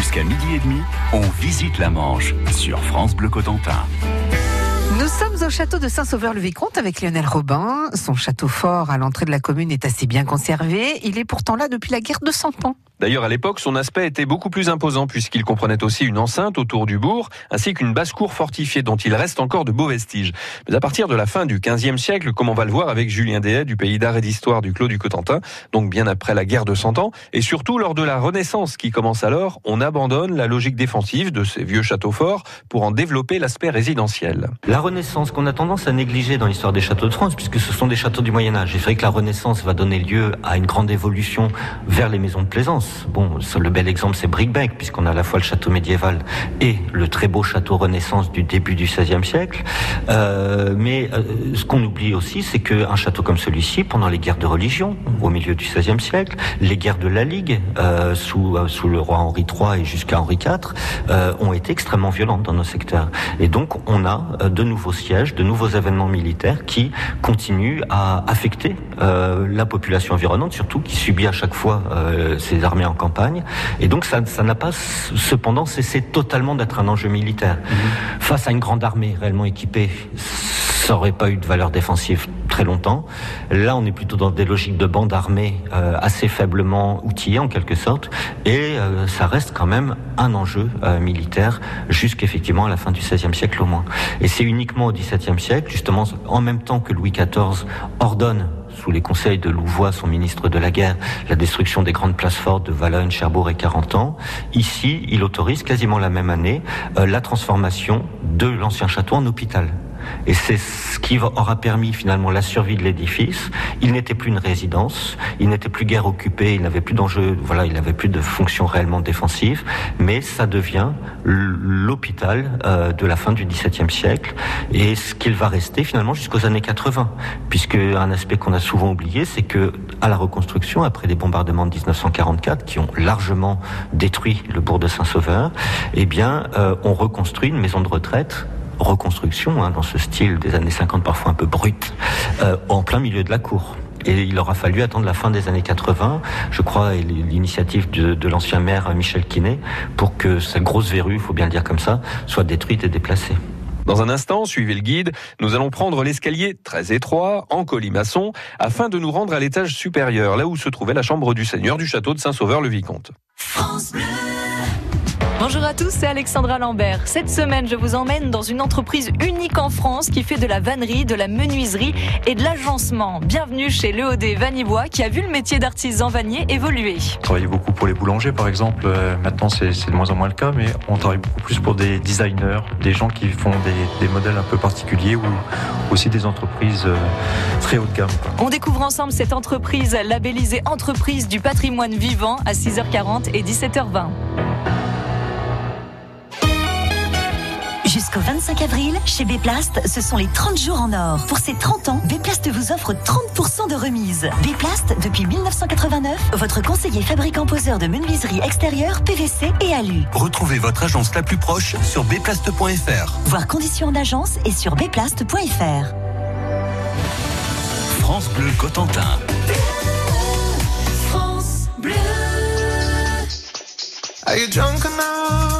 Jusqu'à midi et demi, on visite la Manche sur France Bleu Cotentin. Nous sommes au château de Saint-Sauveur-le-Vicomte avec Lionel Robin. Son château fort à l'entrée de la commune est assez bien conservé. Il est pourtant là depuis la guerre de Cent Ans. D'ailleurs, à l'époque, son aspect était beaucoup plus imposant puisqu'il comprenait aussi une enceinte autour du bourg, ainsi qu'une basse-cour fortifiée dont il reste encore de beaux vestiges. Mais à partir de la fin du XVe siècle, comme on va le voir avec Julien Dehaye du pays d'art et d'histoire du Clos du Cotentin, donc bien après la guerre de Cent Ans, et surtout lors de la Renaissance qui commence alors, on abandonne la logique défensive de ces vieux châteaux forts pour en développer l'aspect résidentiel. La Renaissance qu'on a tendance à négliger dans l'histoire des châteaux de France, puisque ce sont des châteaux du Moyen Âge. C'est vrai que la Renaissance va donner lieu à une grande évolution vers les maisons de plaisance. Bon, le bel exemple, c'est Brickbeck, puisqu'on a à la fois le château médiéval et le très beau château Renaissance du début du XVIe siècle. Euh, mais euh, ce qu'on oublie aussi, c'est qu'un château comme celui-ci, pendant les guerres de religion, au milieu du XVIe siècle, les guerres de la Ligue, euh, sous, sous le roi Henri III et jusqu'à Henri IV, ont été extrêmement violentes dans nos secteurs. Et donc, on a de nouveaux sièges, de nouveaux événements militaires qui continuent à affecter la population environnante, surtout qui subit à chaque fois ces armées en campagne. Et donc ça ça n'a pas cependant cessé totalement d'être un enjeu militaire. Mmh. Face à une grande armée réellement équipée, ça n'aurait pas eu de valeur défensive très longtemps. Là, on est plutôt dans des logiques de bandes armées euh, assez faiblement outillées en quelque sorte, et euh, ça reste quand même un enjeu euh, militaire jusqu'effectivement à la fin du XVIe siècle au moins. Et c'est uniquement au XVIIe siècle, justement, en même temps que Louis XIV ordonne sous les conseils de Louvois, son ministre de la guerre, la destruction des grandes places fortes de Valognes, Cherbourg et Carentan. Ici, il autorise quasiment la même année euh, la transformation de l'ancien château en hôpital. Et c'est ce qui aura permis finalement la survie de l'édifice. Il n'était plus une résidence, il n'était plus guère occupé, il n'avait plus d'enjeu, voilà, il n'avait plus de fonction réellement défensive, mais ça devient l'hôpital euh, de la fin du XVIIe siècle. Et ce qu'il va rester finalement jusqu'aux années 80, puisque un aspect qu'on a souvent oublié, c'est que à la reconstruction, après les bombardements de 1944 qui ont largement détruit le bourg de Saint-Sauveur, eh bien, euh, on reconstruit une maison de retraite reconstruction, hein, dans ce style des années 50 parfois un peu brut, euh, en plein milieu de la cour. Et il aura fallu attendre la fin des années 80, je crois, et l'initiative de, de l'ancien maire Michel Quinet, pour que cette grosse verrue, il faut bien le dire comme ça, soit détruite et déplacée. Dans un instant, suivez le guide, nous allons prendre l'escalier très étroit, en colimaçon, afin de nous rendre à l'étage supérieur, là où se trouvait la chambre du seigneur du château de Saint-Sauveur-le-Vicomte. France Bleu. Bonjour à tous, c'est Alexandra Lambert. Cette semaine, je vous emmène dans une entreprise unique en France qui fait de la vannerie, de la menuiserie et de l'agencement. Bienvenue chez l'EOD Vanibois qui a vu le métier d'artisan vannier évoluer. On travaille beaucoup pour les boulangers par exemple. Euh, maintenant, c'est de moins en moins le cas, mais on travaille beaucoup plus pour des designers, des gens qui font des, des modèles un peu particuliers ou aussi des entreprises euh, très haut de gamme. On découvre ensemble cette entreprise labellisée Entreprise du patrimoine vivant à 6h40 et 17h20. Jusqu'au 25 avril, chez Béplast, ce sont les 30 jours en or. Pour ces 30 ans, Béplast vous offre 30% de remise. Béplast, depuis 1989, votre conseiller fabricant poseur de menuiserie extérieure, PVC et alu. Retrouvez votre agence la plus proche sur béplast.fr. Voir conditions en agence et sur béplast.fr. France Bleu Cotentin. France Bleu. Are you drunk enough?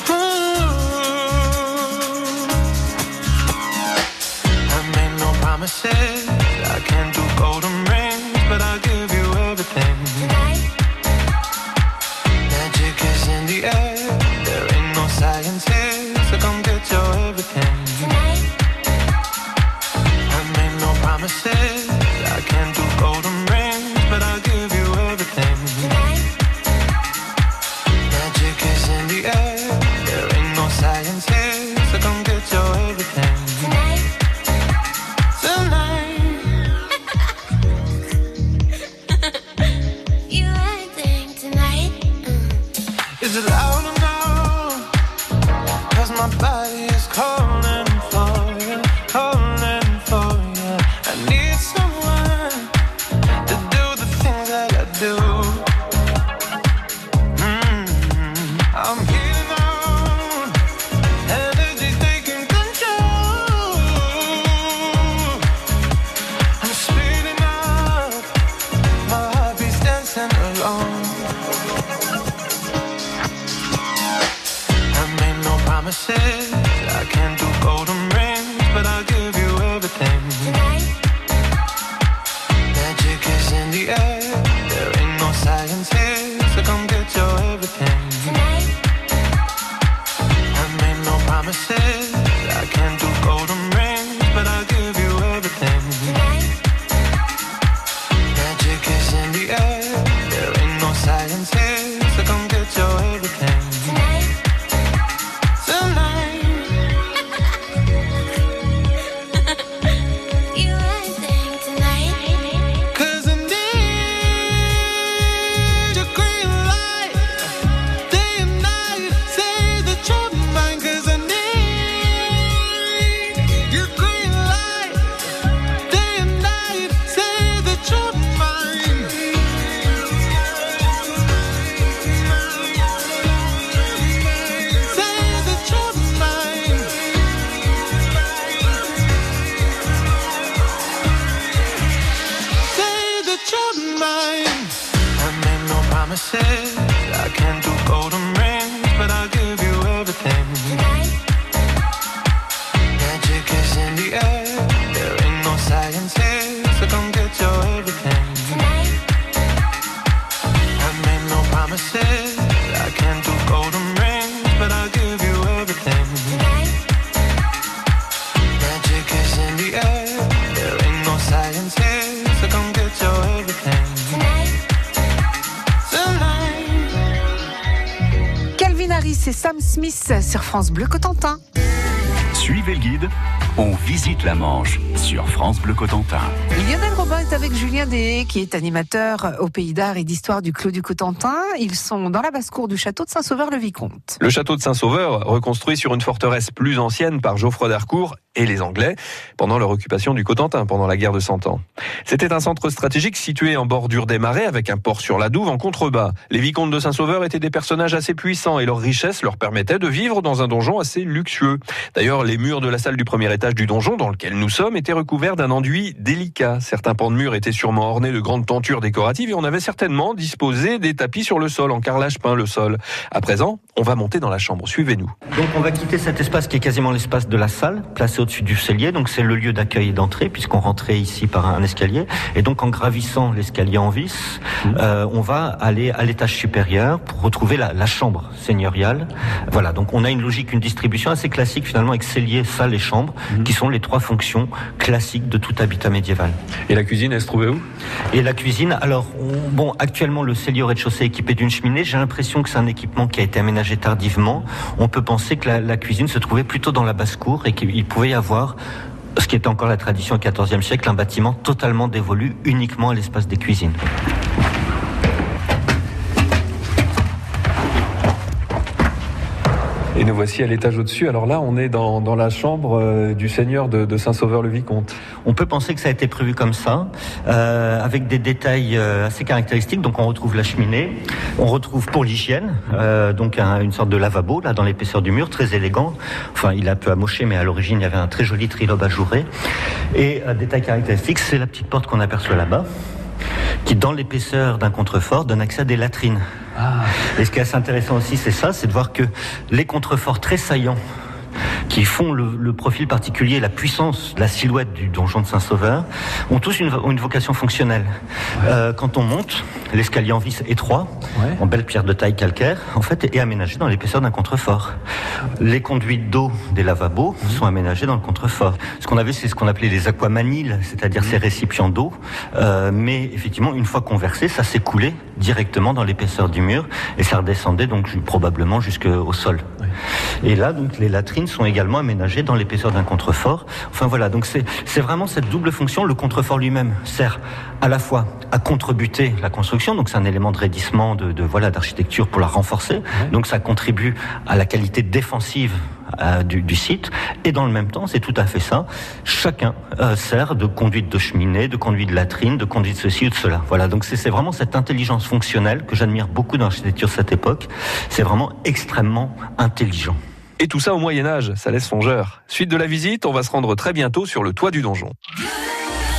Promises. can c'est Sam Smith sur France Bleu Cotentin. Suivez le guide, on visite la Manche sur France Bleu Cotentin. Lionel Robin est avec Julien Deshaies, qui est animateur au Pays d'Art et d'Histoire du Clos du Cotentin. Ils sont dans la basse-cour du château de Saint-Sauveur-le-Vicomte. Le château de Saint-Sauveur, reconstruit sur une forteresse plus ancienne par Geoffroy d'Harcourt et les Anglais pendant leur occupation du Cotentin pendant la guerre de Cent Ans. C'était un centre stratégique situé en bordure des marais avec un port sur la Douve en contrebas. Les vicomtes de Saint-Sauveur étaient des personnages assez puissants et leur richesse leur permettait de vivre dans un donjon assez luxueux. D'ailleurs, les murs de la salle du premier étage du donjon dans lequel nous sommes étaient recouverts d'un enduit délicat. Certains pans de murs étaient sûrement ornés de grandes tentures décoratives et on avait certainement disposé des tapis sur le sol en carrelage peint le sol. À présent, on va monter dans la chambre. Suivez-nous. Donc on va quitter cet espace qui est quasiment l'espace de la salle, au-dessus du cellier. Donc c'est le lieu d'accueil et d'entrée, puisqu'on rentrait ici par un escalier. Et donc en gravissant l'escalier en vis, euh, on va aller à l'étage supérieur pour retrouver la, la chambre seigneuriale. Voilà, donc on a une logique, une distribution assez classique finalement avec cellier, salle et chambre, qui sont les trois fonctions classiques de tout habitat médiéval. Et la cuisine, elle se trouvait où? Et la cuisine, alors, on- bon, actuellement, le cellier au rez-de-chaussée est équipé d'une cheminée. J'ai l'impression que c'est un équipement qui a été aménagé tardivement. On peut penser que la, la cuisine se trouvait plutôt dans la basse-cour et qu'il pouvait avoir ce qui était encore la tradition au XIVe siècle, un bâtiment totalement dévolu uniquement à l'espace des cuisines. Voici à l'étage au-dessus. Alors là, on est dans, la chambre euh, du seigneur de, Saint-Sauveur-le-Vicomte. On peut penser que ça a été prévu comme ça, euh, avec des détails euh, assez caractéristiques. Donc on retrouve la cheminée, on retrouve pour l'hygiène, donc un- une sorte de lavabo là dans l'épaisseur du mur, très élégant. Enfin, il est un peu amoché, mais à l'origine il y avait un très joli trilobe ajouré. Et un détail caractéristique, c'est la petite porte qu'on aperçoit là-bas, qui dans l'épaisseur d'un contrefort donne accès à des latrines. Et ce qui est assez intéressant aussi, c'est ça, c'est de voir que les contreforts très saillants qui font le, le profil particulier, la puissance, la silhouette du donjon de Saint-Sauveur, ont tous une, une vocation fonctionnelle. Euh, quand on monte, l'escalier en vis étroit, en belle pierre de taille calcaire, en fait, est aménagé dans l'épaisseur d'un contrefort. Les conduites d'eau des lavabos sont aménagées dans le contrefort. Ce qu'on avait, c'est ce qu'on appelait les aquamaniles, c'est-à-dire ces récipients d'eau. Euh, mais effectivement, une fois conversé, ça s'écoulait directement dans l'épaisseur du mur et ça redescendait donc probablement jusqu'au sol. Et là, donc, les latrines sont également aménagées dans l'épaisseur d'un contrefort. Enfin voilà, donc c'est c'est vraiment cette double fonction. Le contrefort lui-même sert à la fois à contrebuter la construction, donc c'est un élément de raidissement, de, de voilà d'architecture pour la renforcer. Donc ça contribue à la qualité défensive euh, du, du site. Et dans le même temps, c'est tout à fait ça. Chacun euh, sert de conduite de cheminée, de conduite de latrine, de conduite de ceci ou de cela. Voilà, donc c'est vraiment cette intelligence fonctionnelle que j'admire beaucoup dans l'architecture de cette époque. C'est vraiment extrêmement intelligent. Et tout ça au Moyen Âge, ça laisse songeur. Suite de la visite, on va se rendre très bientôt sur le toit du donjon.